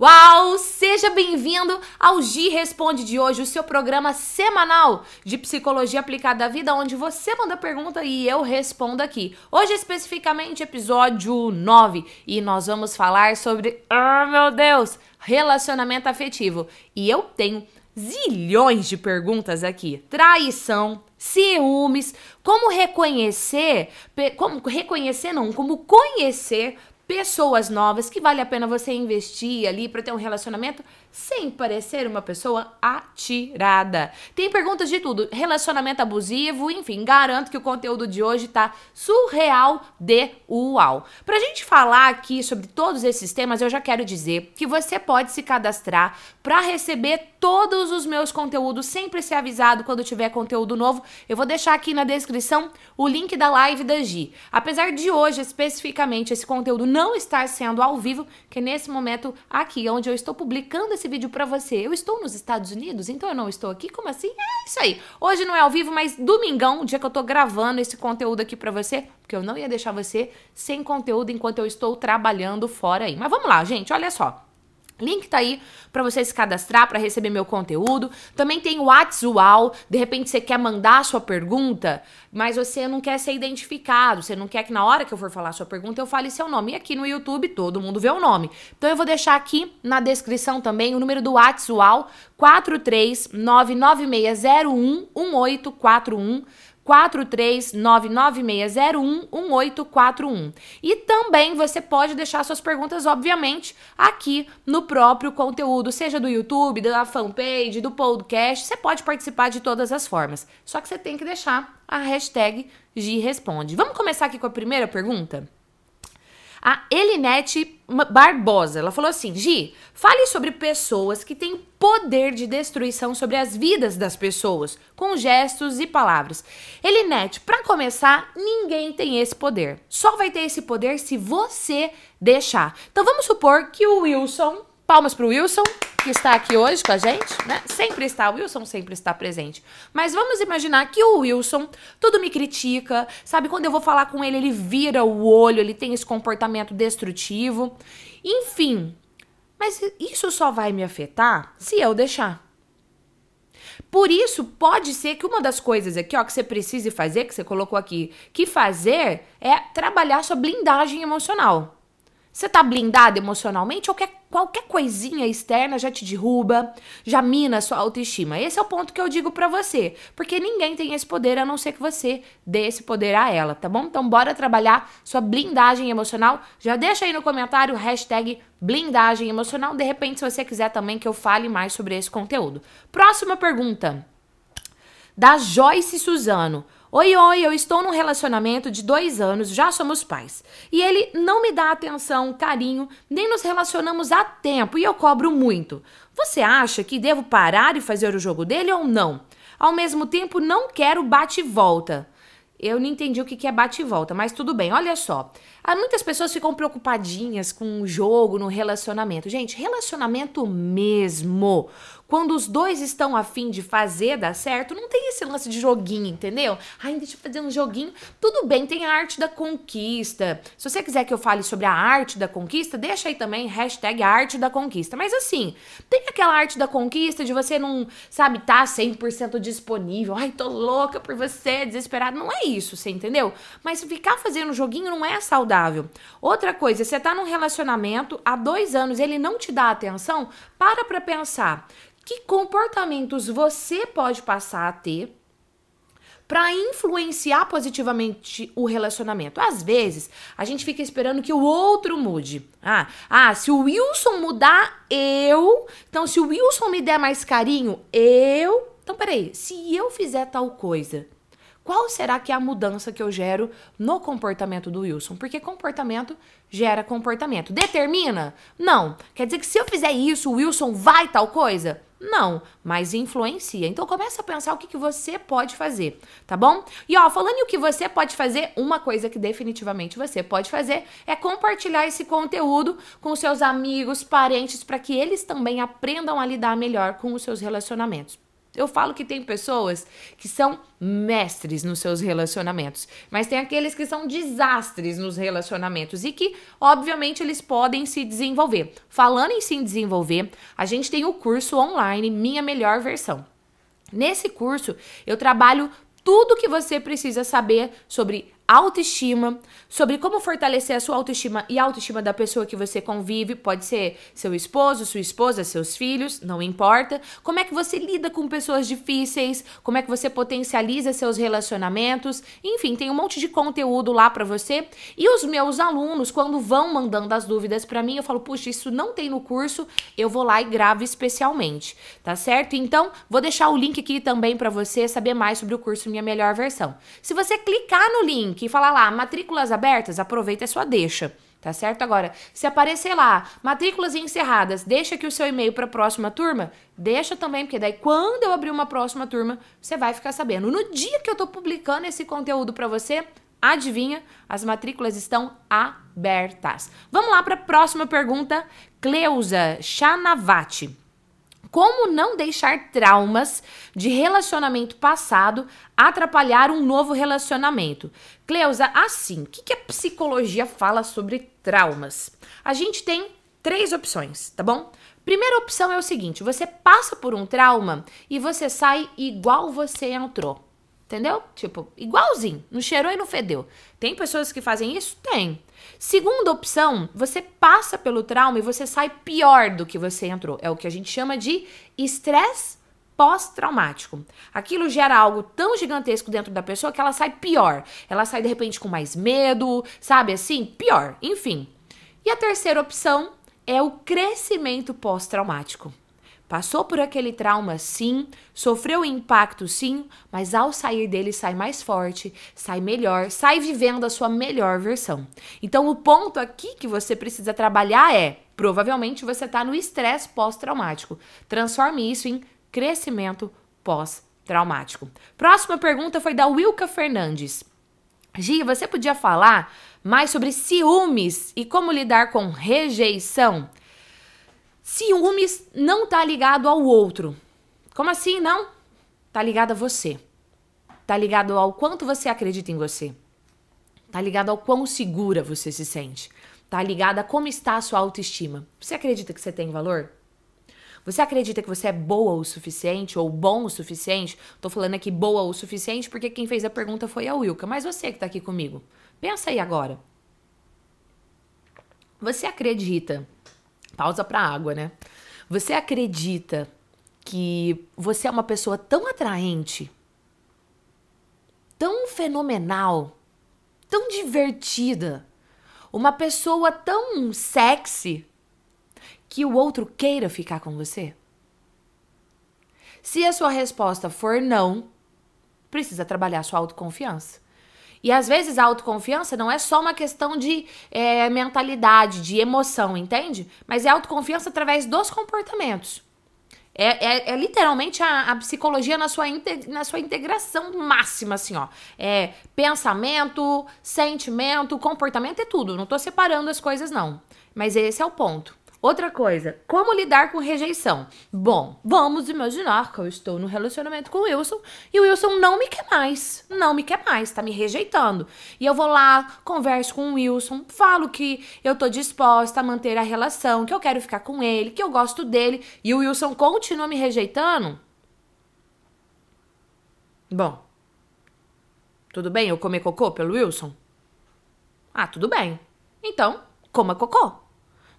Uau! Seja bem-vindo ao Gi Responde de hoje, o seu programa semanal de psicologia aplicada à vida, onde você manda pergunta e eu respondo aqui. Hoje, especificamente, episódio 9, e nós vamos falar sobre, oh meu Deus, relacionamento afetivo. E eu tenho zilhões de perguntas aqui: traição, ciúmes, como reconhecer, como reconhecer não, como conhecer pessoas novas que vale a pena você investir ali para ter um relacionamento sem parecer uma pessoa atirada. Tem perguntas de tudo, relacionamento abusivo, enfim, garanto que o conteúdo de hoje tá surreal de uau. Pra gente falar aqui sobre todos esses temas, eu já quero dizer que você pode se cadastrar para receber todos os meus conteúdos, sempre ser avisado quando tiver conteúdo novo. Eu vou deixar aqui na descrição o link da live da Gi. Apesar de hoje especificamente esse conteúdo não estar sendo ao vivo, que nesse momento aqui onde eu estou publicando esse vídeo para você. Eu estou nos Estados Unidos, então eu não estou aqui? Como assim? É isso aí. Hoje não é ao vivo, mas domingão, o dia que eu tô gravando esse conteúdo aqui para você, porque eu não ia deixar você sem conteúdo enquanto eu estou trabalhando fora aí. Mas vamos lá, gente, olha só. Link tá aí para você se cadastrar para receber meu conteúdo. Também tem o WhatsApp, de repente você quer mandar a sua pergunta, mas você não quer ser identificado, você não quer que na hora que eu for falar a sua pergunta eu fale seu nome. E aqui no YouTube todo mundo vê o nome. Então eu vou deixar aqui na descrição também o número do WhatsApp 43996011841 43996011841. E também você pode deixar suas perguntas, obviamente, aqui no próprio conteúdo, seja do YouTube, da fanpage, do podcast. Você pode participar de todas as formas. Só que você tem que deixar a hashtag GResponde. Vamos começar aqui com a primeira pergunta? A Elinete Barbosa, ela falou assim: Gi, fale sobre pessoas que têm poder de destruição sobre as vidas das pessoas, com gestos e palavras. Elinete, para começar, ninguém tem esse poder. Só vai ter esse poder se você deixar. Então vamos supor que o Wilson Palmas para o Wilson, que está aqui hoje com a gente, né? Sempre está, o Wilson sempre está presente. Mas vamos imaginar que o Wilson tudo me critica, sabe? Quando eu vou falar com ele, ele vira o olho, ele tem esse comportamento destrutivo. Enfim, mas isso só vai me afetar se eu deixar. Por isso, pode ser que uma das coisas aqui, ó, que você precise fazer, que você colocou aqui, que fazer é trabalhar sua blindagem emocional. Você tá blindado emocionalmente ou quer qualquer coisinha externa já te derruba, já mina a sua autoestima. Esse é o ponto que eu digo para você, porque ninguém tem esse poder a não ser que você dê esse poder a ela, tá bom? Então bora trabalhar sua blindagem emocional. Já deixa aí no comentário hashtag blindagem emocional. De repente, se você quiser também que eu fale mais sobre esse conteúdo. Próxima pergunta. Da Joyce Suzano. Oi, oi, eu estou num relacionamento de dois anos, já somos pais. E ele não me dá atenção, carinho, nem nos relacionamos há tempo e eu cobro muito. Você acha que devo parar e fazer o jogo dele ou não? Ao mesmo tempo, não quero bate-volta. Eu não entendi o que é bate e volta, mas tudo bem. Olha só. Muitas pessoas ficam preocupadinhas com o jogo no relacionamento. Gente, relacionamento mesmo quando os dois estão afim de fazer dar certo, não tem esse lance de joguinho, entendeu? Ai, deixa eu fazer um joguinho. Tudo bem, tem a arte da conquista. Se você quiser que eu fale sobre a arte da conquista, deixa aí também hashtag arte da conquista. Mas assim, tem aquela arte da conquista de você não, sabe, tá 100% disponível. Ai, tô louca por você, desesperado. Não é isso, você entendeu? Mas ficar fazendo joguinho não é saudável. Outra coisa, você tá num relacionamento há dois anos, ele não te dá atenção, para pra pensar que comportamentos você pode passar a ter para influenciar positivamente o relacionamento. Às vezes, a gente fica esperando que o outro mude. Ah, ah, se o Wilson mudar, eu. Então, se o Wilson me der mais carinho, eu. Então, peraí, se eu fizer tal coisa, qual será que é a mudança que eu gero no comportamento do Wilson? Porque comportamento gera comportamento. Determina? Não. Quer dizer que se eu fizer isso, o Wilson vai tal coisa? Não, mas influencia. Então começa a pensar o que, que você pode fazer, tá bom? E ó, falando em o que você pode fazer, uma coisa que definitivamente você pode fazer é compartilhar esse conteúdo com seus amigos, parentes, para que eles também aprendam a lidar melhor com os seus relacionamentos. Eu falo que tem pessoas que são mestres nos seus relacionamentos, mas tem aqueles que são desastres nos relacionamentos e que, obviamente, eles podem se desenvolver. Falando em se desenvolver, a gente tem o curso online Minha Melhor Versão. Nesse curso, eu trabalho tudo que você precisa saber sobre autoestima, sobre como fortalecer a sua autoestima e a autoestima da pessoa que você convive, pode ser seu esposo, sua esposa, seus filhos, não importa. Como é que você lida com pessoas difíceis, como é que você potencializa seus relacionamentos, enfim, tem um monte de conteúdo lá para você. E os meus alunos, quando vão mandando as dúvidas para mim, eu falo: "Puxa, isso não tem no curso", eu vou lá e gravo especialmente, tá certo? Então, vou deixar o link aqui também para você saber mais sobre o curso Minha Melhor Versão. Se você clicar no link link e falar lá, matrículas abertas, aproveita a sua deixa. Tá certo? Agora, se aparecer lá, matrículas encerradas, deixa aqui o seu e-mail para a próxima turma, deixa também, porque daí quando eu abrir uma próxima turma, você vai ficar sabendo. No dia que eu tô publicando esse conteúdo para você, adivinha, as matrículas estão abertas. Vamos lá para a próxima pergunta, Cleusa Chanavati. Como não deixar traumas de relacionamento passado atrapalhar um novo relacionamento? Cleusa, assim, o que, que a psicologia fala sobre traumas? A gente tem três opções, tá bom? Primeira opção é o seguinte: você passa por um trauma e você sai igual você entrou. Entendeu? Tipo, igualzinho. Não cheirou e não fedeu. Tem pessoas que fazem isso? Tem. Segunda opção, você passa pelo trauma e você sai pior do que você entrou. É o que a gente chama de estresse pós-traumático. Aquilo gera algo tão gigantesco dentro da pessoa que ela sai pior. Ela sai de repente com mais medo, sabe assim? Pior. Enfim. E a terceira opção é o crescimento pós-traumático. Passou por aquele trauma, sim, sofreu impacto, sim, mas ao sair dele sai mais forte, sai melhor, sai vivendo a sua melhor versão. Então, o ponto aqui que você precisa trabalhar é: provavelmente você está no estresse pós-traumático. Transforme isso em crescimento pós-traumático. Próxima pergunta foi da Wilka Fernandes. Gia, você podia falar mais sobre ciúmes e como lidar com rejeição? Ciúmes não tá ligado ao outro. Como assim, não? Tá ligado a você. Tá ligado ao quanto você acredita em você. Tá ligado ao quão segura você se sente. Tá ligado a como está a sua autoestima. Você acredita que você tem valor? Você acredita que você é boa o suficiente ou bom o suficiente? Tô falando aqui boa o suficiente porque quem fez a pergunta foi a Wilka, mas você que tá aqui comigo. Pensa aí agora. Você acredita pausa para água, né? Você acredita que você é uma pessoa tão atraente, tão fenomenal, tão divertida, uma pessoa tão sexy que o outro queira ficar com você? Se a sua resposta for não, precisa trabalhar sua autoconfiança. E às vezes a autoconfiança não é só uma questão de é, mentalidade, de emoção, entende? Mas é autoconfiança através dos comportamentos. É, é, é literalmente a, a, psicologia na sua, na sua integração máxima, assim, ó. É pensamento, sentimento, comportamento, é tudo. Não tô separando as coisas, não. Mas esse é o ponto. Outra coisa, como lidar com rejeição? Bom, vamos imaginar que eu estou no relacionamento com o Wilson e o Wilson não me quer mais. Não me quer mais, tá me rejeitando. E eu vou lá, converso com o Wilson, falo que eu tô disposta a manter a relação, que eu quero ficar com ele, que eu gosto dele, e o Wilson continua me rejeitando. Bom, tudo bem eu comer cocô pelo Wilson? Ah, tudo bem. Então, coma cocô.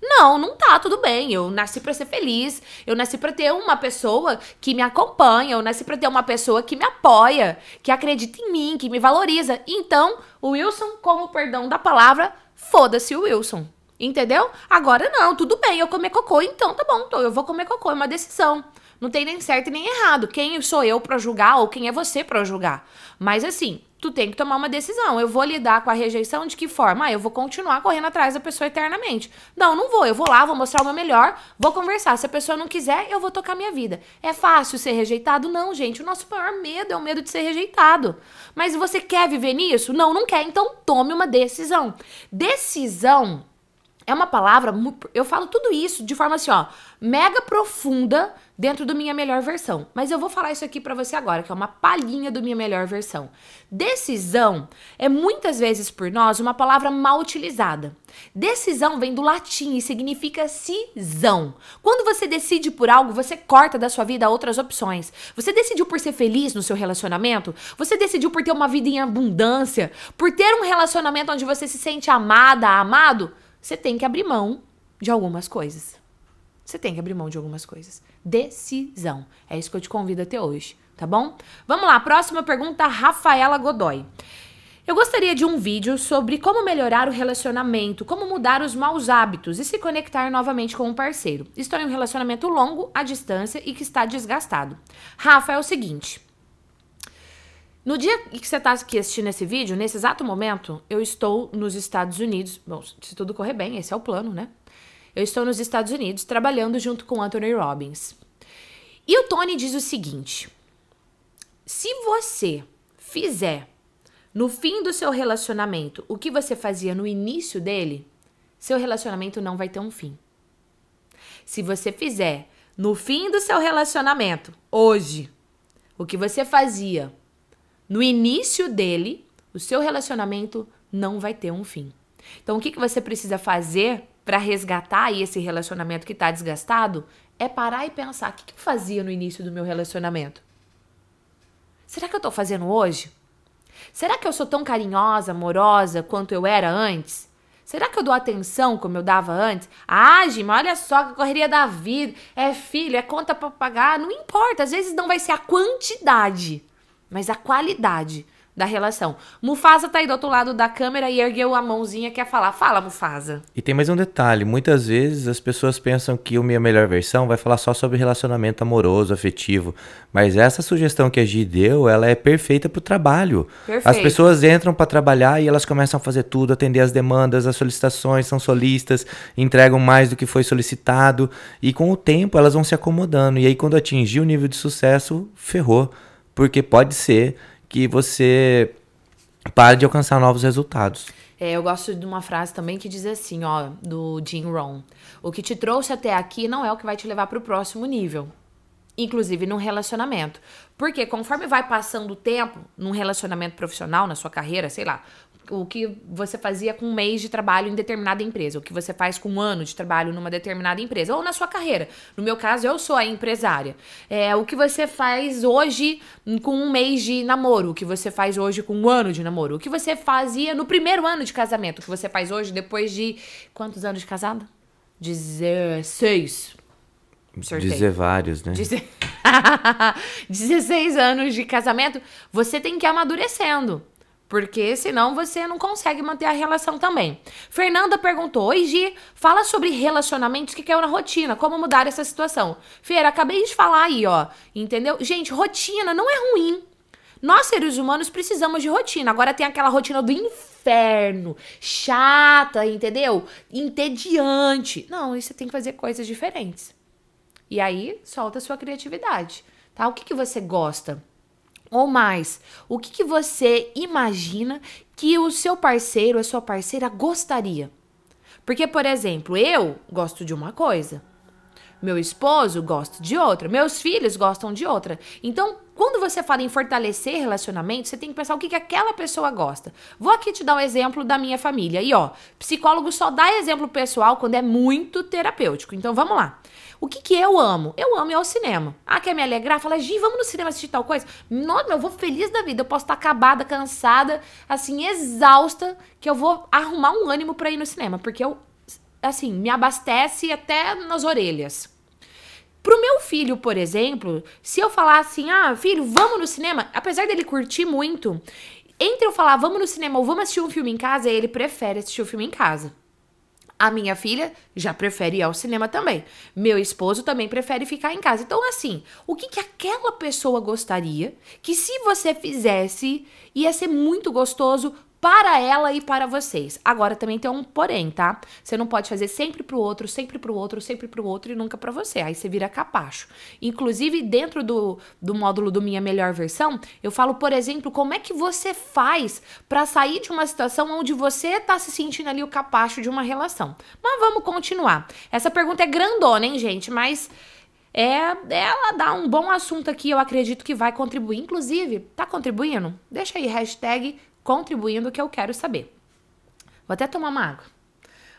Não, não tá, tudo bem. Eu nasci para ser feliz. Eu nasci para ter uma pessoa que me acompanha. Eu nasci para ter uma pessoa que me apoia, que acredita em mim, que me valoriza. Então, o Wilson, com o perdão da palavra, foda-se o Wilson. Entendeu? Agora não, tudo bem, eu comer cocô, então tá bom, eu vou comer cocô, é uma decisão. Não tem nem certo nem errado. Quem sou eu para julgar ou quem é você para julgar? Mas assim, tu tem que tomar uma decisão. Eu vou lidar com a rejeição de que forma? Ah, eu vou continuar correndo atrás da pessoa eternamente. Não, não vou. Eu vou lá, vou mostrar o meu melhor, vou conversar. Se a pessoa não quiser, eu vou tocar minha vida. É fácil ser rejeitado? Não, gente. O nosso maior medo é o medo de ser rejeitado. Mas você quer viver nisso? Não, não quer. Então tome uma decisão. Decisão É uma palavra, eu falo tudo isso de forma assim, ó, mega profunda dentro do minha melhor versão. Mas eu vou falar isso aqui para você agora, que é uma palhinha do minha melhor versão. Decisão é muitas vezes por nós uma palavra mal utilizada. Decisão vem do latim e significa cisão. Quando você decide por algo, você corta da sua vida outras opções. Você decidiu por ser feliz no seu relacionamento? Você decidiu por ter uma vida em abundância? Por ter um relacionamento onde você se sente amada, amado? você tem que abrir mão de algumas coisas. Você tem que abrir mão de algumas coisas. Decisão. É isso que eu te convido até hoje, tá bom? Vamos lá, próxima pergunta, Rafaela Godoy. Eu gostaria de um vídeo sobre como melhorar o relacionamento, como mudar os maus hábitos e se conectar novamente com um parceiro. Estou em um relacionamento longo, à distância e que está desgastado. Rafa, é o seguinte. No dia que você está aqui assistindo esse vídeo, nesse exato momento, eu estou nos Estados Unidos. Bom, se tudo correr bem, esse é o plano, né? Eu estou nos Estados Unidos trabalhando junto com Anthony Robbins. E o Tony diz o seguinte: se você fizer no fim do seu relacionamento o que você fazia no início dele, seu relacionamento não vai ter um fim. Se você fizer no fim do seu relacionamento, hoje, o que você fazia no início dele, o seu relacionamento não vai ter um fim. Então, o que, que você precisa fazer para resgatar esse relacionamento que está desgastado é parar e pensar: o que, eu fazia no início do meu relacionamento? Será que eu estou fazendo hoje? Será que eu sou tão carinhosa, amorosa quanto eu era antes? Será que eu dou atenção como eu dava antes? Ah, Gima, olha só que correria da vida. É filho, é conta para pagar. Não importa, às vezes não vai ser a quantidade mas a qualidade da relação. Mufasa tá aí do outro lado da câmera e ergueu a mãozinha quer falar. Fala, Mufasa. E tem mais um detalhe, muitas vezes as pessoas pensam que o minha melhor versão vai falar só sobre relacionamento amoroso, afetivo, mas essa sugestão que a Gi deu, ela é perfeita pro trabalho. Perfeito. As pessoas entram para trabalhar e elas começam a fazer tudo, atender as demandas, as solicitações, são solistas, entregam mais do que foi solicitado e com o tempo elas vão se acomodando e aí quando atingir o nível de sucesso, ferrou porque pode ser que você pare de alcançar novos resultados. É, eu gosto de uma frase também que diz assim, ó, do Jim Rohn. O que te trouxe até aqui não é o que vai te levar para o próximo nível. Inclusive num relacionamento. Porque conforme vai passando o tempo num relacionamento profissional, na sua carreira, sei lá, o que você fazia com um mês de trabalho em determinada empresa, o que você faz com um ano de trabalho numa determinada empresa, ou na sua carreira. No meu caso, eu sou a empresária. É, o que você faz hoje com um mês de namoro, o que você faz hoje com um ano de namoro, o que você fazia no primeiro ano de casamento, o que você faz hoje depois de quantos anos de casado? 16. Sorteio. Dizer vários, né? Dizer... 16 anos de casamento, você tem que ir amadurecendo. Porque senão você não consegue manter a relação também. Fernanda perguntou: Oi, Gi, fala sobre relacionamentos que caiu na rotina, como mudar essa situação. Feira, acabei de falar aí, ó. Entendeu? Gente, rotina não é ruim. Nós, seres humanos, precisamos de rotina. Agora tem aquela rotina do inferno, chata, entendeu? Entediante. Não, você tem que fazer coisas diferentes. E aí, solta a sua criatividade, tá? O que, que você gosta? Ou mais, o que, que você imagina que o seu parceiro, a sua parceira gostaria? Porque, por exemplo, eu gosto de uma coisa, meu esposo gosta de outra, meus filhos gostam de outra. Então, quando você fala em fortalecer relacionamento, você tem que pensar o que, que aquela pessoa gosta. Vou aqui te dar um exemplo da minha família. E ó, psicólogo só dá exemplo pessoal quando é muito terapêutico. Então vamos lá. O que, que eu amo? Eu amo ir ao cinema. Ah, quer me alegrar? Fala, Gi, vamos no cinema assistir tal coisa? Nossa, eu vou feliz da vida. Eu posso estar acabada, cansada, assim, exausta, que eu vou arrumar um ânimo para ir no cinema. Porque eu, assim, me abastece até nas orelhas. Pro meu filho, por exemplo, se eu falar assim, ah, filho, vamos no cinema, apesar dele curtir muito, entre eu falar vamos no cinema ou vamos assistir um filme em casa, ele prefere assistir o um filme em casa. A minha filha já prefere ir ao cinema também. Meu esposo também prefere ficar em casa. Então, assim, o que, que aquela pessoa gostaria que se você fizesse ia ser muito gostoso para ela e para vocês. Agora também tem um porém, tá? Você não pode fazer sempre pro outro, sempre pro outro, sempre pro outro e nunca para você. Aí você vira capacho. Inclusive, dentro do, do módulo do Minha Melhor Versão, eu falo, por exemplo, como é que você faz para sair de uma situação onde você tá se sentindo ali o capacho de uma relação. Mas vamos continuar. Essa pergunta é grandona, hein, gente? Mas é, ela dá um bom assunto aqui, eu acredito que vai contribuir. Inclusive, tá contribuindo? Deixa aí, hashtag contribuindo que eu quero saber. Vou até tomar uma água.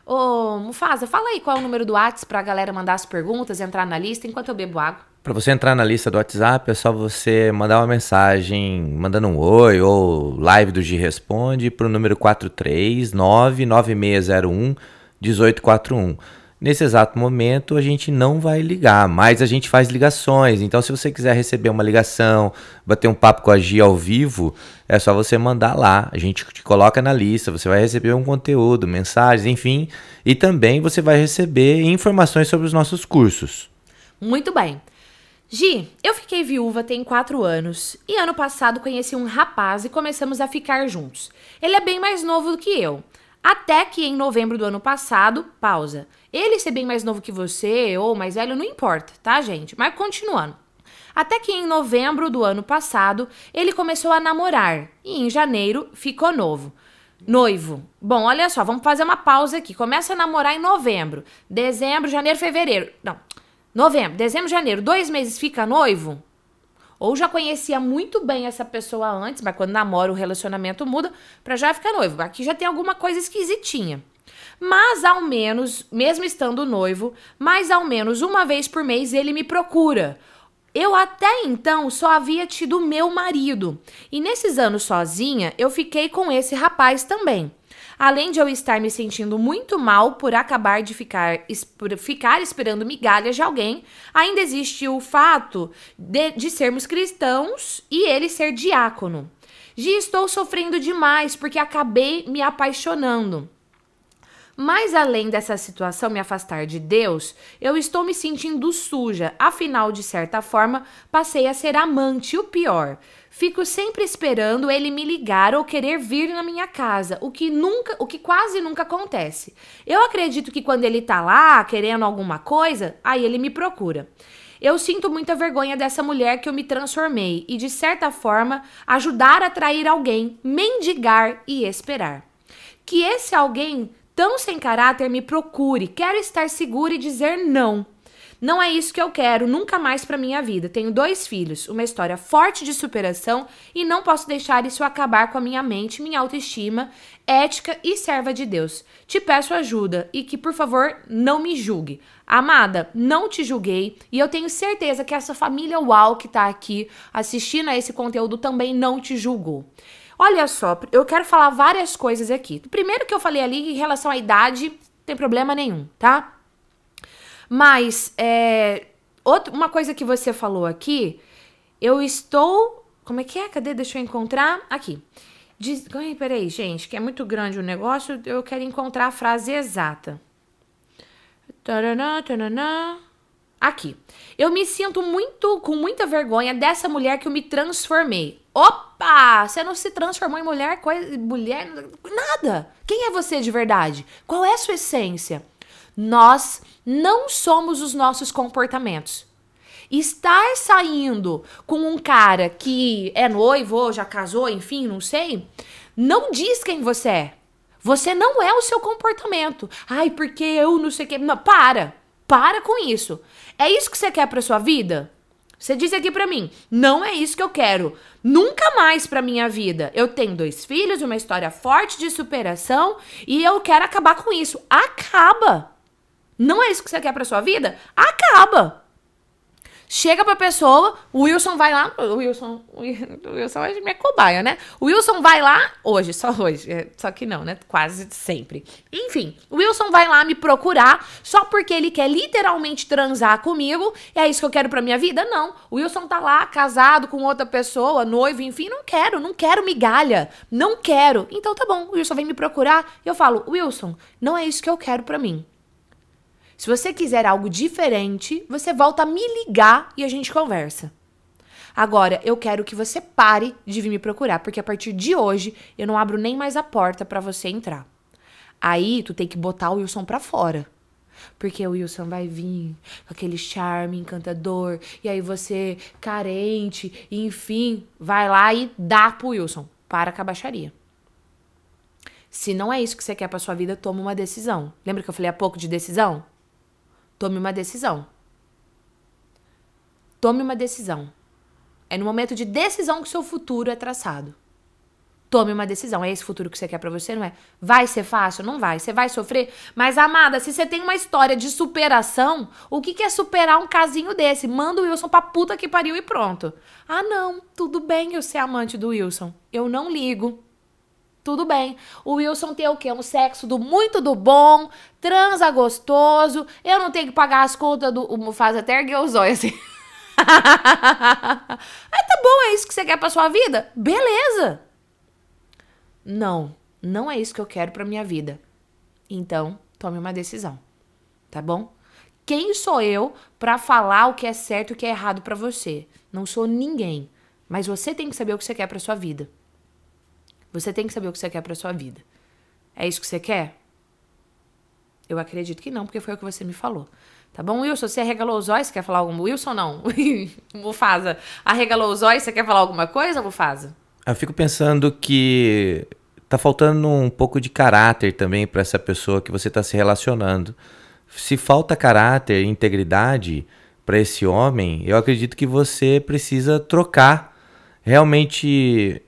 Ô, Mufasa, fala aí qual é o número do WhatsApp pra galera mandar as perguntas, entrar na lista enquanto eu bebo água. Para você entrar na lista do WhatsApp, é só você mandar uma mensagem mandando um oi ou live do G Responde pro número 4399601 1841. Nesse exato momento, a gente não vai ligar, mas a gente faz ligações. Então, se você quiser receber uma ligação, bater um papo com a Gia ao vivo, é só você mandar lá. A gente te coloca na lista, você vai receber um conteúdo, mensagens, enfim. E também você vai receber informações sobre os nossos cursos. Muito bem. Gi, eu fiquei viúva tem quatro anos e ano passado conheci um rapaz e começamos a ficar juntos. Ele é bem mais novo do que eu. Até que em novembro do ano passado, pausa. Ele ser bem mais novo que você ou mais velho não importa, tá, gente? Mas continuando. Até que em novembro do ano passado, ele começou a namorar e em janeiro ficou novo. Noivo. Bom, olha só, vamos fazer uma pausa aqui. Começa a namorar em novembro, dezembro, janeiro, fevereiro. Não, novembro, dezembro, janeiro. Dois meses fica noivo? Ou já conhecia muito bem essa pessoa antes, mas quando namora o relacionamento muda para já ficar noivo. Aqui já tem alguma coisa esquisitinha. Mas ao menos, mesmo estando noivo, mais ao menos uma vez por mês ele me procura. Eu até então só havia tido meu marido. E nesses anos sozinha, eu fiquei com esse rapaz também. Além de eu estar me sentindo muito mal por acabar de ficar, por ficar esperando migalhas de alguém, ainda existe o fato de, de sermos cristãos e ele ser diácono. Já estou sofrendo demais porque acabei me apaixonando. Mas além dessa situação me afastar de Deus, eu estou me sentindo suja. Afinal, de certa forma, passei a ser amante, o pior. Fico sempre esperando ele me ligar ou querer vir na minha casa, o que nunca, o que quase nunca acontece. Eu acredito que quando ele tá lá querendo alguma coisa, aí ele me procura. Eu sinto muita vergonha dessa mulher que eu me transformei e de certa forma ajudar a atrair alguém, mendigar e esperar. Que esse alguém tão sem caráter me procure, quero estar segura e dizer não. Não é isso que eu quero nunca mais para minha vida. Tenho dois filhos, uma história forte de superação e não posso deixar isso acabar com a minha mente, minha autoestima, ética e serva de Deus. Te peço ajuda e que, por favor, não me julgue. Amada, não te julguei e eu tenho certeza que essa família UAU que tá aqui assistindo a esse conteúdo também não te julgou. Olha só, eu quero falar várias coisas aqui. Primeiro que eu falei ali em relação à idade, não tem problema nenhum, tá? Mas, é, outra, uma coisa que você falou aqui, eu estou. Como é que é? Cadê? Deixa eu encontrar. Aqui. Diz, peraí, gente, que é muito grande o negócio, eu quero encontrar a frase exata. Taranã, taranã. Aqui. Eu me sinto muito com muita vergonha dessa mulher que eu me transformei. Opa! Você não se transformou em mulher, coisa, mulher, nada. Quem é você de verdade? Qual é a sua essência? Nós não somos os nossos comportamentos. Estar saindo com um cara que é noivo ou já casou, enfim, não sei, não diz quem você é. Você não é o seu comportamento. Ai, porque eu não sei o que. Não, para. Para com isso. É isso que você quer para sua vida? Você disse aqui para mim, não é isso que eu quero. Nunca mais para minha vida. Eu tenho dois filhos, uma história forte de superação e eu quero acabar com isso. Acaba. Não é isso que você quer para sua vida? Acaba. Chega pra pessoa, o Wilson vai lá. O Wilson, o Wilson é minha cobaia, né? O Wilson vai lá, hoje, só hoje. É, só que não, né? Quase sempre. Enfim, o Wilson vai lá me procurar só porque ele quer literalmente transar comigo. E é isso que eu quero pra minha vida? Não. O Wilson tá lá, casado com outra pessoa, noivo, enfim. Não quero, não quero migalha. Não quero. Então tá bom, o Wilson vem me procurar. E eu falo, Wilson, não é isso que eu quero pra mim. Se você quiser algo diferente, você volta a me ligar e a gente conversa. Agora, eu quero que você pare de vir me procurar, porque a partir de hoje eu não abro nem mais a porta para você entrar. Aí tu tem que botar o Wilson pra fora. Porque o Wilson vai vir com aquele charme encantador, e aí você, carente, enfim, vai lá e dá pro Wilson. Para com a baixaria. Se não é isso que você quer pra sua vida, tome uma decisão. Lembra que eu falei há pouco de decisão? Tome uma decisão. Tome uma decisão. É no momento de decisão que o seu futuro é traçado. Tome uma decisão. É esse futuro que você quer para você, não é? Vai ser fácil? Não vai. Você vai sofrer? Mas, amada, se você tem uma história de superação, o que, que é superar um casinho desse? Manda o Wilson pra puta que pariu e pronto. Ah, não. Tudo bem eu ser amante do Wilson. Eu não ligo. Tudo bem. O Wilson tem o quê? Um sexo do muito do bom, transa gostoso. Eu não tenho que pagar as contas do. O até ergueu os olhos assim. ah, tá bom, é isso que você quer pra sua vida? Beleza. Não, não é isso que eu quero pra minha vida. Então, tome uma decisão. Tá bom? Quem sou eu para falar o que é certo e o que é errado para você? Não sou ninguém. Mas você tem que saber o que você quer para sua vida. Você tem que saber o que você quer para sua vida. É isso que você quer? Eu acredito que não, porque foi o que você me falou. Tá bom, Wilson? Você arregalou os olhos? Quer falar alguma Wilson, não. Mufasa, arregalou os olhos? Você quer falar alguma coisa, Mufasa? Eu fico pensando que tá faltando um pouco de caráter também para essa pessoa que você está se relacionando. Se falta caráter e integridade para esse homem, eu acredito que você precisa trocar realmente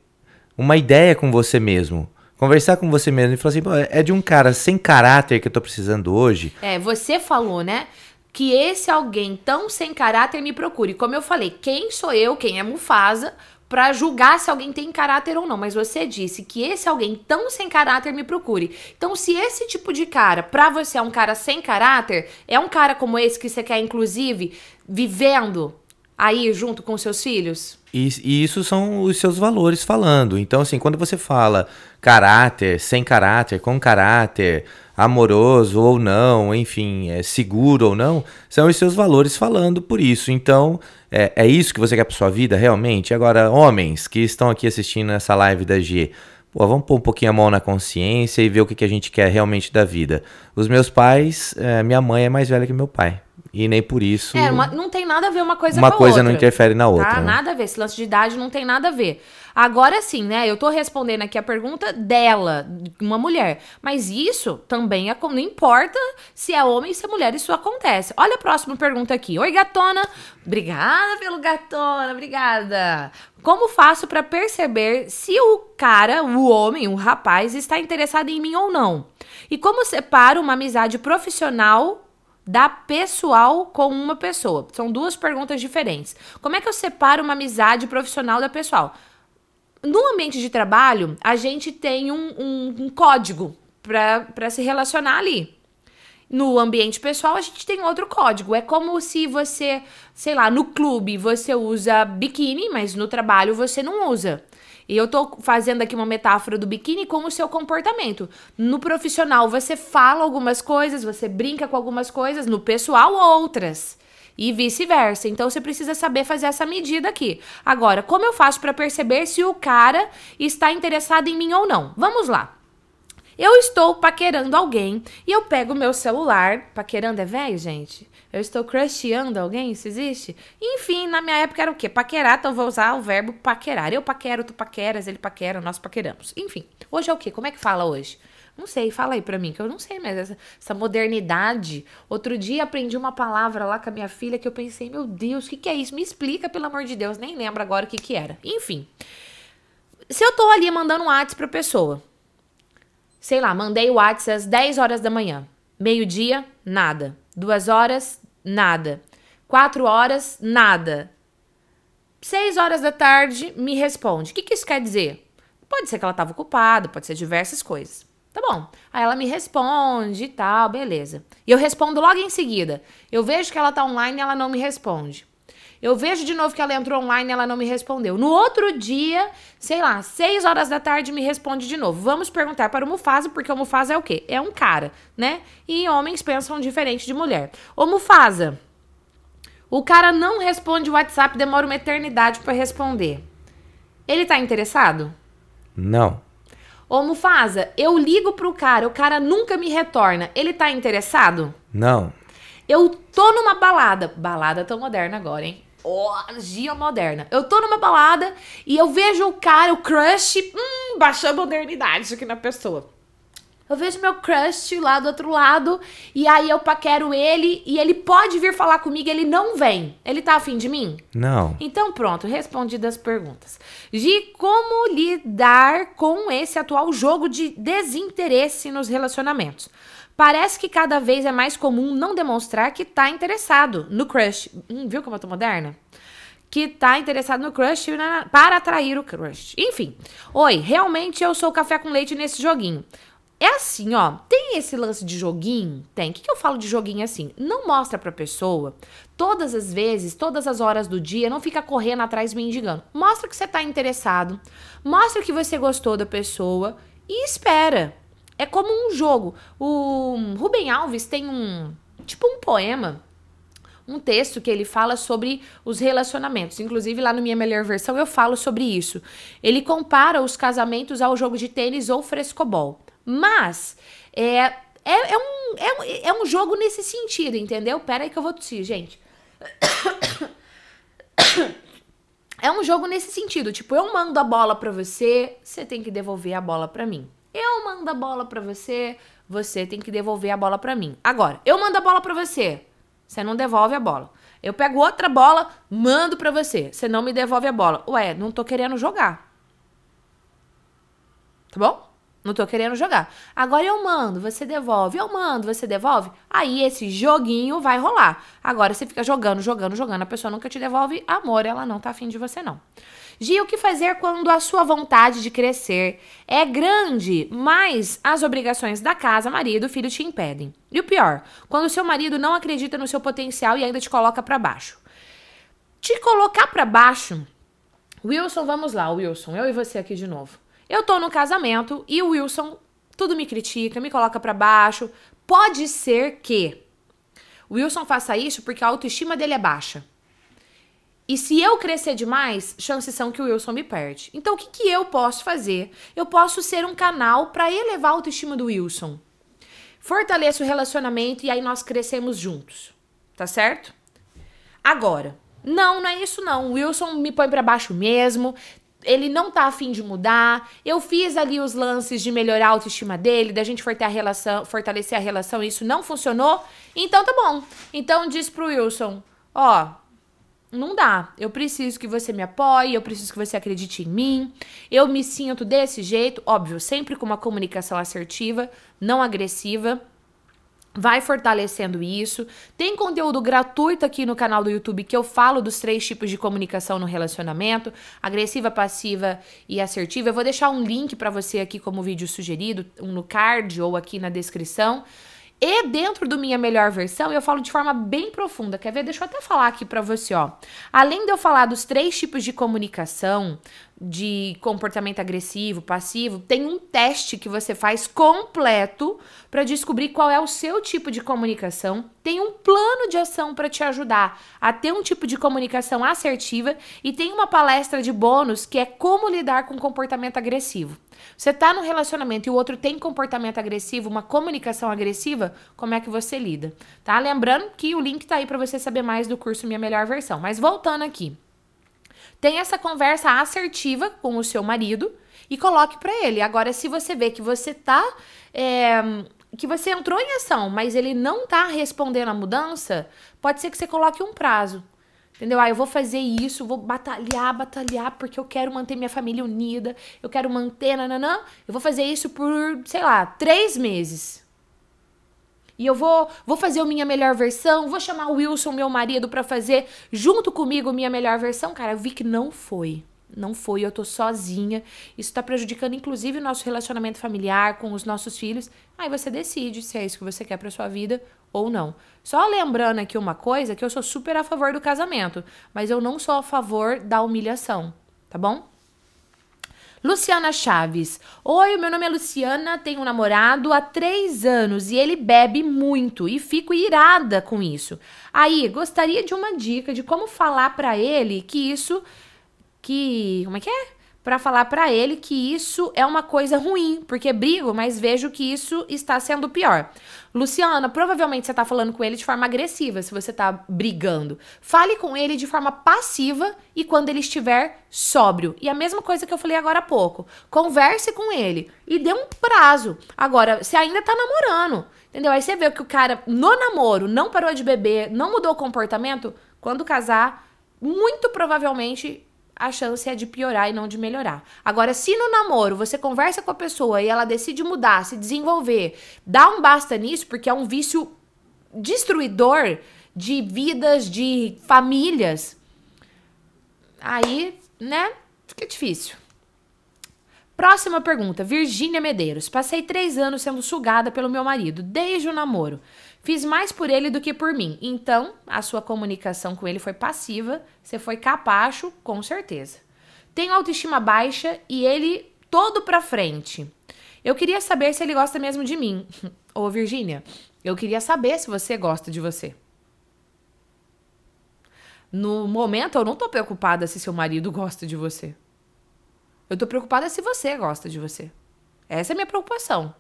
uma ideia com você mesmo. Conversar com você mesmo e falar assim, é de um cara sem caráter que eu tô precisando hoje. É, você falou, né? Que esse alguém tão sem caráter me procure. Como eu falei, quem sou eu, quem é Mufasa, para julgar se alguém tem caráter ou não, mas você disse que esse alguém tão sem caráter me procure. Então, se esse tipo de cara, pra você é um cara sem caráter, é um cara como esse que você quer, inclusive, vivendo aí junto com seus filhos? E, e, isso são os seus valores falando. Então, assim, quando você fala caráter, sem caráter, com caráter, amoroso ou não, enfim, é seguro ou não, são os seus valores falando por isso. Então, é, é isso que você quer para sua vida realmente? Agora, homens que estão aqui assistindo essa live da G, pô, vamos pôr um pouquinho a mão na consciência e ver o que, que a gente quer realmente da vida. Os meus pais, é, minha mãe é mais velha que meu pai. E nem por isso. É, uma, não tem nada a ver uma coisa uma com a outra. Uma coisa não interfere na outra. Tá? Né? Nada a ver. Esse lance de idade não tem nada a ver. Agora sim, né? Eu tô respondendo aqui a pergunta dela, uma mulher. Mas isso também é, não importa se é homem ou se é mulher, isso acontece. Olha a próxima pergunta aqui. Oi, gatona. Obrigada pelo gatona, obrigada. Como faço para perceber se o cara, o homem, o rapaz, está interessado em mim ou não? E como separo uma amizade profissional da pessoal com uma pessoa? São duas perguntas diferentes. Como é que eu separo uma amizade profissional da pessoal? No ambiente de trabalho, a gente tem um, um, um código para se relacionar ali. No ambiente pessoal, a gente tem outro código. É como se você, sei lá, no clube você usa biquíni, mas no trabalho você não usa. E eu tô fazendo aqui uma metáfora do biquíni com o seu comportamento. No profissional, você fala algumas coisas, você brinca com algumas coisas, no pessoal, outras. E vice-versa. Então você precisa saber fazer essa medida aqui. Agora, como eu faço para perceber se o cara está interessado em mim ou não? Vamos lá. Eu estou paquerando alguém e eu pego meu celular. Paquerando é velho, gente? Eu estou crushando alguém? Isso existe? Enfim, na minha época era o quê? Paquerar, então vou usar o verbo paquerar. Eu paquero, tu paqueras, ele paquera, nós paqueramos. Enfim, hoje é o quê? Como é que fala hoje? Não sei, fala aí pra mim, que eu não sei mais essa, essa, modernidade. Outro dia aprendi uma palavra lá com a minha filha que eu pensei, meu Deus, o que, que é isso? Me explica, pelo amor de Deus, nem lembro agora o que, que era. Enfim, se eu tô ali mandando um WhatsApp pra pessoa, sei lá, mandei o WhatsApp às 10 horas da manhã, meio-dia, nada. Duas horas, nada. Quatro horas, nada. Seis horas da tarde, me responde. O que, que isso quer dizer? Pode ser que ela estava ocupada, pode ser diversas coisas. Tá bom. Aí ela me responde e tal, beleza. E eu respondo logo em seguida. Eu vejo que ela tá online e ela não me responde. Eu vejo de novo que ela entrou online e ela não me respondeu. No outro dia, sei lá, 6 horas da tarde me responde de novo. Vamos perguntar para o Mufasa, porque o Mufasa é o quê? É um cara, né? E homens pensam diferente de mulher. Ô Mufasa, O cara não responde o WhatsApp, demora uma eternidade para responder. Ele tá interessado? Não. Ô Mufasa, eu ligo pro cara, o cara nunca me retorna. Ele tá interessado? Não. Eu tô numa balada. Balada tão moderna agora, hein? Orgia moderna. Eu tô numa balada e eu vejo o cara, o crush, hum, baixou a modernidade aqui na pessoa. Eu vejo meu crush lá do outro lado e aí eu paquero ele e ele pode vir falar comigo, ele não vem. Ele tá afim de mim? Não. Então pronto, respondidas as perguntas. Gi, como lidar com esse atual jogo de desinteresse nos relacionamentos? Parece que cada vez é mais comum não demonstrar que tá interessado no crush. Hum, viu como eu tô moderna? que tá interessado no crush para atrair o crush. Enfim. Oi, realmente eu sou café com leite nesse joguinho. É assim, ó. Tem esse lance de joguinho? Tem. O que, que eu falo de joguinho assim? Não mostra pra pessoa todas as vezes, todas as horas do dia, não fica correndo atrás mendigando. Mostra que você tá interessado, mostra que você gostou da pessoa e espera. É como um jogo. O Rubem Alves tem um. Tipo um poema um texto que ele fala sobre os relacionamentos. Inclusive, lá na minha melhor versão, eu falo sobre isso. Ele compara os casamentos ao jogo de tênis ou frescobol. Mas é, é, é, um, é, é um jogo nesse sentido, entendeu? Pera aí que eu vou tossir, gente. É um jogo nesse sentido, tipo, eu mando a bola para você, você tem que devolver a bola para mim. Eu mando a bola para você, você tem que devolver a bola para mim. Agora, eu mando a bola para você, você não devolve a bola. Eu pego outra bola, mando para você, você não me devolve a bola. Ué, não tô querendo jogar. Tá bom? Não tô querendo jogar. Agora eu mando, você devolve. Eu mando, você devolve. Aí esse joguinho vai rolar. Agora você fica jogando, jogando, jogando. A pessoa nunca te devolve amor, ela não tá afim de você, não. Gia, o que fazer quando a sua vontade de crescer é grande, mas as obrigações da casa, marido, filho te impedem? E o pior, quando o seu marido não acredita no seu potencial e ainda te coloca para baixo. Te colocar para baixo. Wilson, vamos lá, Wilson, eu e você aqui de novo. Eu tô no casamento e o Wilson tudo me critica, me coloca para baixo. Pode ser que Wilson faça isso porque a autoestima dele é baixa. E se eu crescer demais, chances são que o Wilson me perde. Então, o que, que eu posso fazer? Eu posso ser um canal para elevar a autoestima do Wilson. Fortaleço o relacionamento e aí nós crescemos juntos. Tá certo? Agora, não, não é isso não. O Wilson me põe para baixo mesmo ele não tá afim de mudar. Eu fiz ali os lances de melhorar a autoestima dele, da gente fortalecer a relação, fortalecer a relação, isso não funcionou. Então tá bom. Então diz pro Wilson, ó, não dá. Eu preciso que você me apoie, eu preciso que você acredite em mim. Eu me sinto desse jeito, óbvio, sempre com uma comunicação assertiva, não agressiva vai fortalecendo isso. Tem conteúdo gratuito aqui no canal do YouTube que eu falo dos três tipos de comunicação no relacionamento: agressiva, passiva e assertiva. Eu vou deixar um link para você aqui como vídeo sugerido, um no card ou aqui na descrição. E dentro do minha melhor versão, eu falo de forma bem profunda. Quer ver? Deixa eu até falar aqui para você, ó. Além de eu falar dos três tipos de comunicação, de comportamento agressivo, passivo, tem um teste que você faz completo para descobrir qual é o seu tipo de comunicação. Tem um plano de ação para te ajudar a ter um tipo de comunicação assertiva e tem uma palestra de bônus que é como lidar com comportamento agressivo. Você tá num relacionamento e o outro tem comportamento agressivo, uma comunicação agressiva, como é que você lida? Tá? Lembrando que o link tá aí para você saber mais do curso Minha Melhor Versão. Mas voltando aqui. Tenha essa conversa assertiva com o seu marido e coloque para ele. Agora, se você vê que você tá. É, que você entrou em ação, mas ele não tá respondendo a mudança, pode ser que você coloque um prazo. Entendeu? Ah, eu vou fazer isso, vou batalhar, batalhar, porque eu quero manter minha família unida, eu quero manter, nananã. Eu vou fazer isso por, sei lá, três meses. E eu vou, vou fazer a minha melhor versão, vou chamar o Wilson, meu marido, para fazer junto comigo minha melhor versão. Cara, eu vi que não foi. Não foi, eu tô sozinha. Isso tá prejudicando, inclusive, o nosso relacionamento familiar com os nossos filhos. Aí você decide se é isso que você quer pra sua vida ou não. Só lembrando aqui uma coisa, que eu sou super a favor do casamento, mas eu não sou a favor da humilhação, tá bom? Luciana Chaves. Oi, meu nome é Luciana, tenho um namorado há três anos e ele bebe muito e fico irada com isso. Aí, gostaria de uma dica de como falar para ele que isso. Que. Como é que é? Para falar para ele que isso é uma coisa ruim, porque brigo, mas vejo que isso está sendo pior. Luciana, provavelmente você tá falando com ele de forma agressiva, se você tá brigando. Fale com ele de forma passiva e quando ele estiver sóbrio. E a mesma coisa que eu falei agora há pouco. Converse com ele e dê um prazo. Agora, você ainda tá namorando, entendeu? Aí você vê que o cara no namoro não parou de beber, não mudou o comportamento, quando casar, muito provavelmente a chance é de piorar e não de melhorar. Agora, se no namoro você conversa com a pessoa e ela decide mudar, se desenvolver, dá um basta nisso, porque é um vício destruidor de vidas, de famílias. Aí, né, fica difícil. Próxima pergunta, Virgínia Medeiros. Passei três anos sendo sugada pelo meu marido, desde o namoro. Fiz mais por ele do que por mim. Então, a sua comunicação com ele foi passiva, você foi capacho, com certeza. Tenho autoestima baixa e ele todo pra frente. Eu queria saber se ele gosta mesmo de mim. Ô, Virgínia, eu queria saber se você gosta de você. No momento, eu não tô preocupada se seu marido gosta de você. Eu tô preocupada se você gosta de você. Essa é a minha preocupação.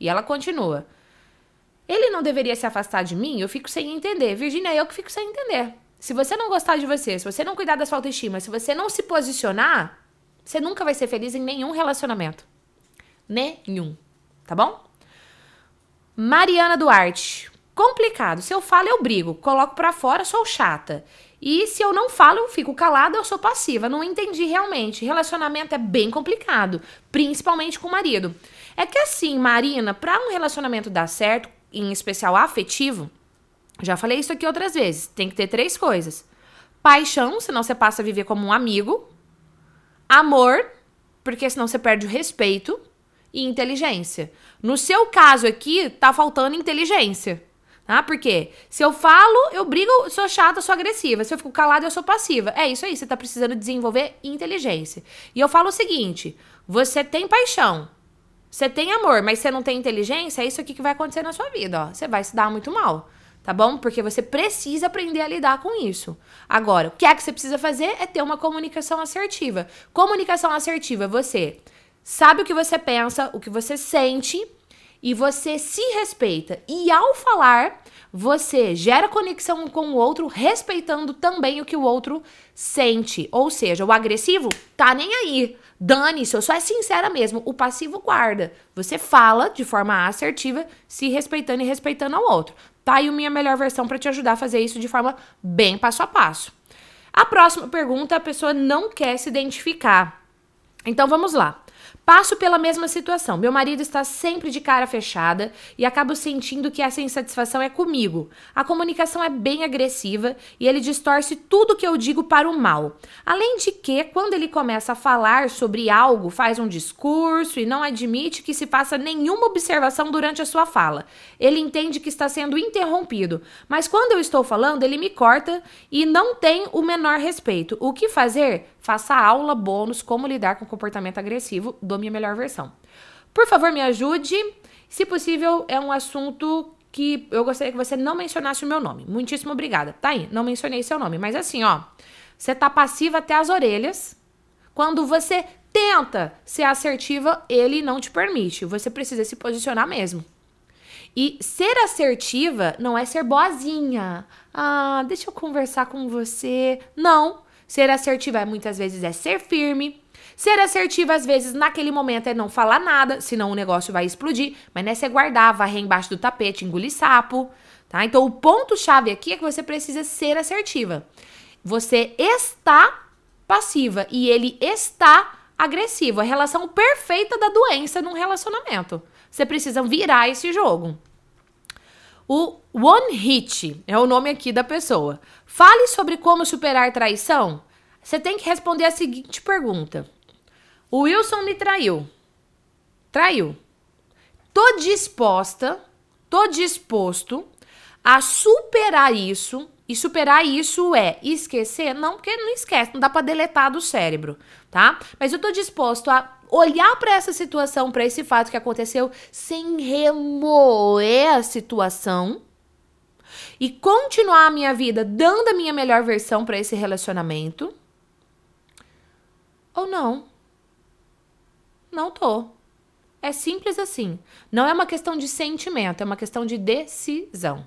E ela continua. Ele não deveria se afastar de mim? Eu fico sem entender. Virginia, eu que fico sem entender. Se você não gostar de você, se você não cuidar da sua autoestima, se você não se posicionar, você nunca vai ser feliz em nenhum relacionamento. Nenhum. Tá bom? Mariana Duarte. Complicado. Se eu falo, eu brigo. Coloco pra fora, sou chata. E se eu não falo, eu fico calada, eu sou passiva. Não entendi realmente. Relacionamento é bem complicado, principalmente com o marido. É que assim, Marina, para um relacionamento dar certo, em especial afetivo, já falei isso aqui outras vezes, tem que ter três coisas: paixão, senão você passa a viver como um amigo, amor, porque senão você perde o respeito, e inteligência. No seu caso aqui, tá faltando inteligência. Tá? Porque se eu falo, eu brigo, sou chata, sou agressiva. Se eu fico calada, eu sou passiva. É isso aí, você tá precisando desenvolver inteligência. E eu falo o seguinte: você tem paixão, você tem amor, mas você não tem inteligência, é isso aqui que vai acontecer na sua vida, ó. Você vai se dar muito mal, tá bom? Porque você precisa aprender a lidar com isso. Agora, o que é que você precisa fazer é ter uma comunicação assertiva. Comunicação assertiva, você sabe o que você pensa, o que você sente e você se respeita. E ao falar, você gera conexão com o outro, respeitando também o que o outro sente. Ou seja, o agressivo tá nem aí. Dane-se, eu só é sincera mesmo. O passivo guarda. Você fala de forma assertiva, se respeitando e respeitando ao outro. Tá aí a minha melhor versão para te ajudar a fazer isso de forma bem passo a passo. A próxima pergunta, a pessoa não quer se identificar. Então vamos lá. Passo pela mesma situação. Meu marido está sempre de cara fechada e acabo sentindo que essa insatisfação é comigo. A comunicação é bem agressiva e ele distorce tudo que eu digo para o mal. Além de que, quando ele começa a falar sobre algo, faz um discurso e não admite que se faça nenhuma observação durante a sua fala. Ele entende que está sendo interrompido, mas quando eu estou falando, ele me corta e não tem o menor respeito. O que fazer? Faça aula bônus como lidar com comportamento agressivo do Minha Melhor Versão. Por favor, me ajude. Se possível, é um assunto que eu gostaria que você não mencionasse o meu nome. Muitíssimo obrigada. Tá aí, não mencionei seu nome, mas assim, ó, você tá passiva até as orelhas. Quando você tenta ser assertiva, ele não te permite. Você precisa se posicionar mesmo. E ser assertiva não é ser boazinha. Ah, deixa eu conversar com você. Não. Ser assertiva muitas vezes é ser firme. Ser assertiva, às vezes, naquele momento é não falar nada, senão o negócio vai explodir. Mas não é você guardar, varrer embaixo do tapete, engolir sapo, tá? Então, o ponto-chave aqui é que você precisa ser assertiva. Você está passiva e ele está agressivo. A relação perfeita da doença num relacionamento. Você precisa virar esse jogo. O One Hit é o nome aqui da pessoa. Fale sobre como superar traição. Você tem que responder a seguinte pergunta: O Wilson me traiu. Traiu. Tô disposta, tô disposto a superar isso. E superar isso é esquecer? Não, porque não esquece, não dá para deletar do cérebro, tá? Mas eu tô disposto a olhar para essa situação, para esse fato que aconteceu, sem remoer a situação e continuar a minha vida dando a minha melhor versão para esse relacionamento? Ou não? Não tô. É simples assim. Não é uma questão de sentimento, é uma questão de decisão.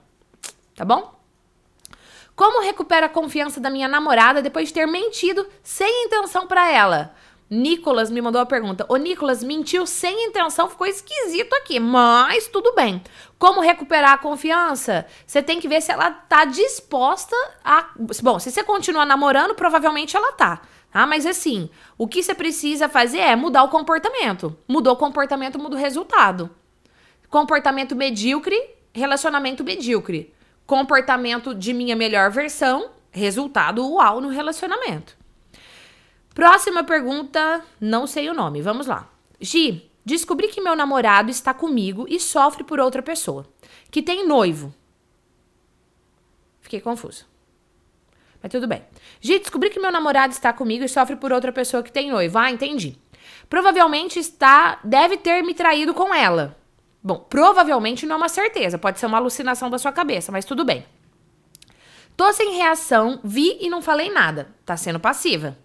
Tá bom? Como recupero a confiança da minha namorada depois de ter mentido sem intenção para ela? Nicolas me mandou a pergunta. O Nicolas mentiu sem intenção, ficou esquisito aqui, mas tudo bem. Como recuperar a confiança? Você tem que ver se ela tá disposta a. Bom, se você continua namorando, provavelmente ela tá. Tá? Mas assim, o que você precisa fazer é mudar o comportamento. Mudou o comportamento, muda o resultado. Comportamento medíocre, relacionamento medíocre. Comportamento de minha melhor versão, resultado uau no relacionamento. Próxima pergunta, não sei o nome, vamos lá. Gi, descobri que meu namorado está comigo e sofre por outra pessoa, que tem noivo. Fiquei confusa. Mas tudo bem. Gi, descobri que meu namorado está comigo e sofre por outra pessoa que tem noivo. Ah, entendi. Provavelmente está, deve ter me traído com ela. Bom, provavelmente não é uma certeza, pode ser uma alucinação da sua cabeça, mas tudo bem. Tô sem reação, vi e não falei nada. Tá sendo passiva.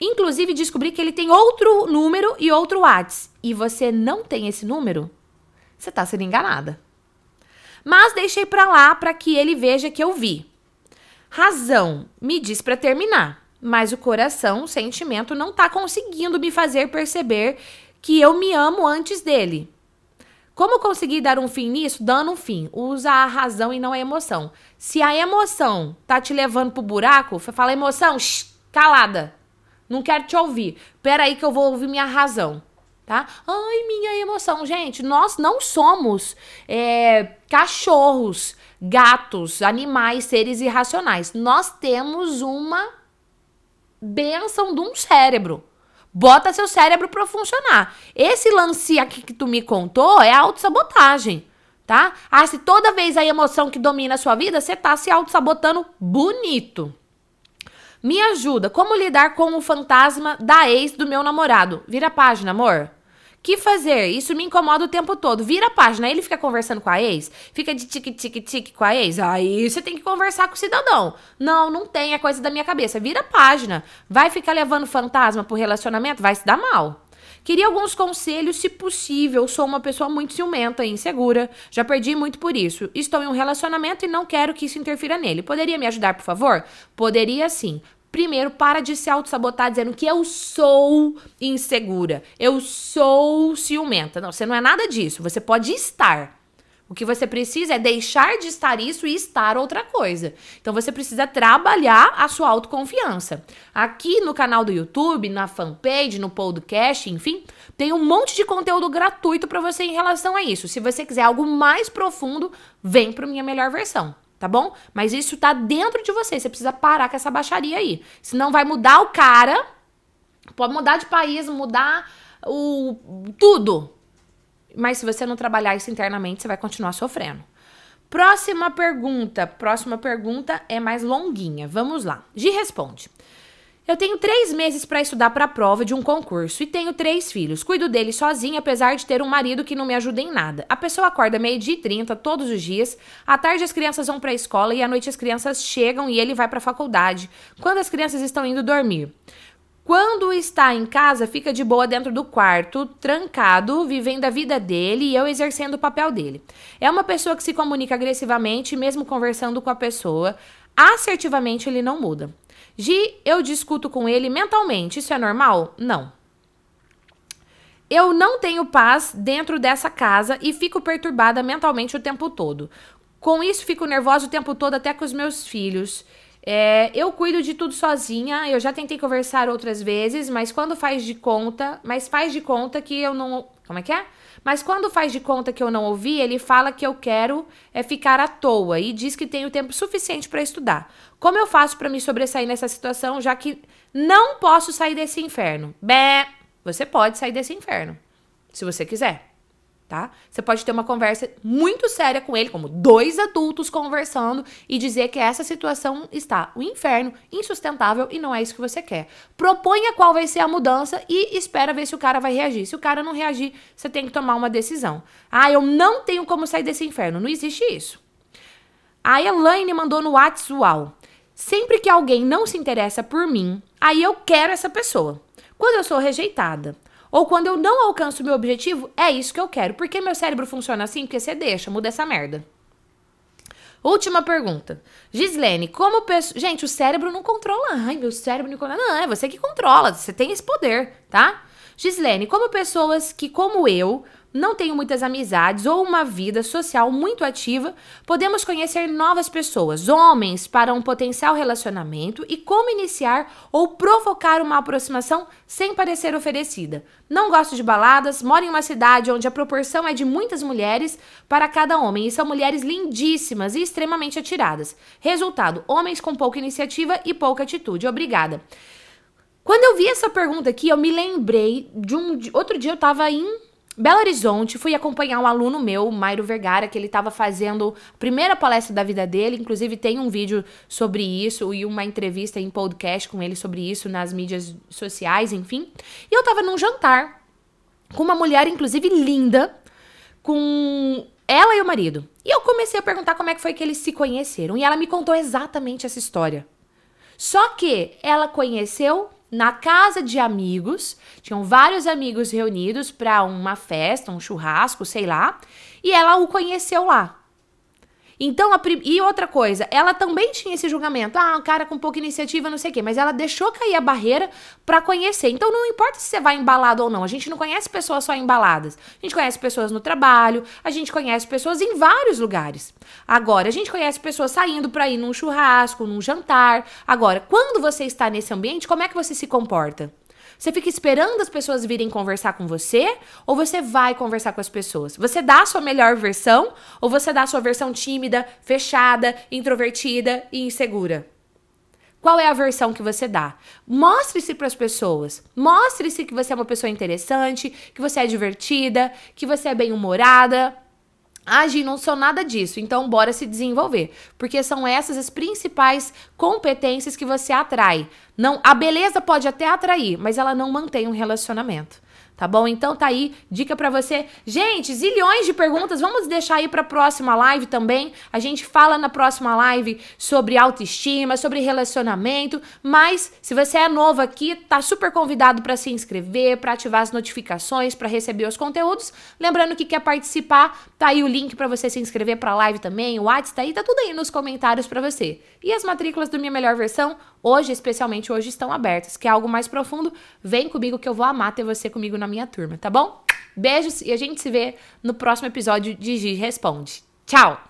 Inclusive, descobri que ele tem outro número e outro WhatsApp. E você não tem esse número? Você tá sendo enganada. Mas deixei pra lá para que ele veja que eu vi. Razão me diz para terminar, mas o coração, o sentimento, não tá conseguindo me fazer perceber que eu me amo antes dele. Como conseguir dar um fim nisso? Dando um fim. Usa a razão e não a emoção. Se a emoção tá te levando pro buraco, fala emoção, shh, calada. Não quero te ouvir. Pera aí que eu vou ouvir minha razão. Tá? Ai, minha emoção. Gente, nós não somos é, cachorros, gatos, animais, seres irracionais. Nós temos uma benção de um cérebro. Bota seu cérebro para funcionar. Esse lance aqui que tu me contou é autossabotagem, tá? Ah, se toda vez a emoção que domina a sua vida, você tá se autossabotando bonito. Me ajuda. Como lidar com o fantasma da ex do meu namorado? Vira a página, amor. Que fazer? Isso me incomoda o tempo todo. Vira a página, ele fica conversando com a ex, fica de tique-tique-tique com a ex. Aí você tem que conversar com o cidadão. Não, não tem, é coisa da minha cabeça. Vira a página. Vai ficar levando fantasma pro relacionamento? Vai se dar mal. Queria alguns conselhos, se possível. Sou uma pessoa muito ciumenta e insegura. Já perdi muito por isso. Estou em um relacionamento e não quero que isso interfira nele. Poderia me ajudar, por favor? Poderia sim. Primeiro, para de se auto-sabotar dizendo que eu sou insegura, eu sou ciumenta. Não, você não é nada disso. Você pode estar. O que você precisa é deixar de estar isso e estar outra coisa. Então você precisa trabalhar a sua autoconfiança. Aqui no canal do YouTube, na fanpage, no podcast, enfim, tem um monte de conteúdo gratuito para você em relação a isso. Se você quiser algo mais profundo, vem para minha melhor versão tá bom? Mas isso tá dentro de você, você precisa parar com essa baixaria aí. Senão vai mudar o cara, pode mudar de país, mudar o tudo. Mas se você não trabalhar isso internamente, você vai continuar sofrendo. Próxima pergunta. Próxima pergunta é mais longuinha. Vamos lá. Gi responde. Eu tenho três meses para estudar para a prova de um concurso e tenho três filhos. Cuido deles sozinha, apesar de ter um marido que não me ajuda em nada. A pessoa acorda meio-dia e trinta todos os dias. À tarde as crianças vão para a escola e à noite as crianças chegam e ele vai para a faculdade. Quando as crianças estão indo dormir. Quando está em casa, fica de boa dentro do quarto, trancado, vivendo a vida dele e eu exercendo o papel dele. É uma pessoa que se comunica agressivamente, mesmo conversando com a pessoa. Assertivamente, ele não muda. Gi, eu discuto com ele mentalmente. Isso é normal? Não. Eu não tenho paz dentro dessa casa e fico perturbada mentalmente o tempo todo. Com isso, fico nervosa o tempo todo, até com os meus filhos. É, eu cuido de tudo sozinha. Eu já tentei conversar outras vezes, mas quando faz de conta, mas faz de conta que eu não. Como é que é? Mas quando faz de conta que eu não ouvi, ele fala que eu quero é ficar à toa e diz que tenho tempo suficiente para estudar. Como eu faço para me sobressair nessa situação, já que não posso sair desse inferno? Bé, você pode sair desse inferno, se você quiser. Tá? Você pode ter uma conversa muito séria com ele, como dois adultos conversando e dizer que essa situação está o um inferno, insustentável e não é isso que você quer. Proponha qual vai ser a mudança e espera ver se o cara vai reagir. Se o cara não reagir, você tem que tomar uma decisão. Ah, eu não tenho como sair desse inferno. Não existe isso. A Elaine mandou no WhatsApp. Sempre que alguém não se interessa por mim, aí eu quero essa pessoa. Quando eu sou rejeitada, ou quando eu não alcanço o meu objetivo, é isso que eu quero. Porque meu cérebro funciona assim? Porque você deixa, muda essa merda. Última pergunta. Gislene, como pessoa. Gente, o cérebro não controla. Ai, meu cérebro não controla. Não, é você que controla. Você tem esse poder, tá? Gislene, como pessoas que, como eu, não tenho muitas amizades ou uma vida social muito ativa, podemos conhecer novas pessoas, homens, para um potencial relacionamento e como iniciar ou provocar uma aproximação sem parecer oferecida. Não gosto de baladas, moro em uma cidade onde a proporção é de muitas mulheres para cada homem e são mulheres lindíssimas e extremamente atiradas. Resultado: homens com pouca iniciativa e pouca atitude. Obrigada. Quando eu vi essa pergunta aqui, eu me lembrei de um. De, outro dia eu tava em Belo Horizonte, fui acompanhar um aluno meu, Mairo Vergara, que ele estava fazendo a primeira palestra da vida dele. Inclusive, tem um vídeo sobre isso e uma entrevista em podcast com ele sobre isso nas mídias sociais, enfim. E eu estava num jantar com uma mulher, inclusive linda, com ela e o marido. E eu comecei a perguntar como é que foi que eles se conheceram. E ela me contou exatamente essa história. Só que ela conheceu na casa de amigos, tinham vários amigos reunidos para uma festa, um churrasco, sei lá, e ela o conheceu lá. Então, a, e outra coisa, ela também tinha esse julgamento. Ah, um cara com pouca iniciativa, não sei o quê. Mas ela deixou cair a barreira para conhecer. Então, não importa se você vai embalado ou não. A gente não conhece pessoas só embaladas. A gente conhece pessoas no trabalho, a gente conhece pessoas em vários lugares. Agora, a gente conhece pessoas saindo para ir num churrasco, num jantar. Agora, quando você está nesse ambiente, como é que você se comporta? Você fica esperando as pessoas virem conversar com você ou você vai conversar com as pessoas? Você dá a sua melhor versão ou você dá a sua versão tímida, fechada, introvertida e insegura? Qual é a versão que você dá? Mostre-se para as pessoas. Mostre-se que você é uma pessoa interessante, que você é divertida, que você é bem-humorada. Agir não sou nada disso, então bora se desenvolver, porque são essas as principais competências que você atrai. Não, a beleza pode até atrair, mas ela não mantém um relacionamento tá bom? Então tá aí, dica para você. Gente, zilhões de perguntas, vamos deixar aí para próxima live também. A gente fala na próxima live sobre autoestima, sobre relacionamento, mas se você é novo aqui, tá super convidado para se inscrever, para ativar as notificações, para receber os conteúdos. Lembrando que quer participar, tá aí o link para você se inscrever para live também, o WhatsApp tá aí, tá tudo aí nos comentários para você. E as matrículas do Minha Melhor Versão hoje, especialmente hoje, estão abertas. Quer algo mais profundo? Vem comigo que eu vou amar ter você comigo na minha turma, tá bom? Beijos e a gente se vê no próximo episódio de Gi Responde. Tchau!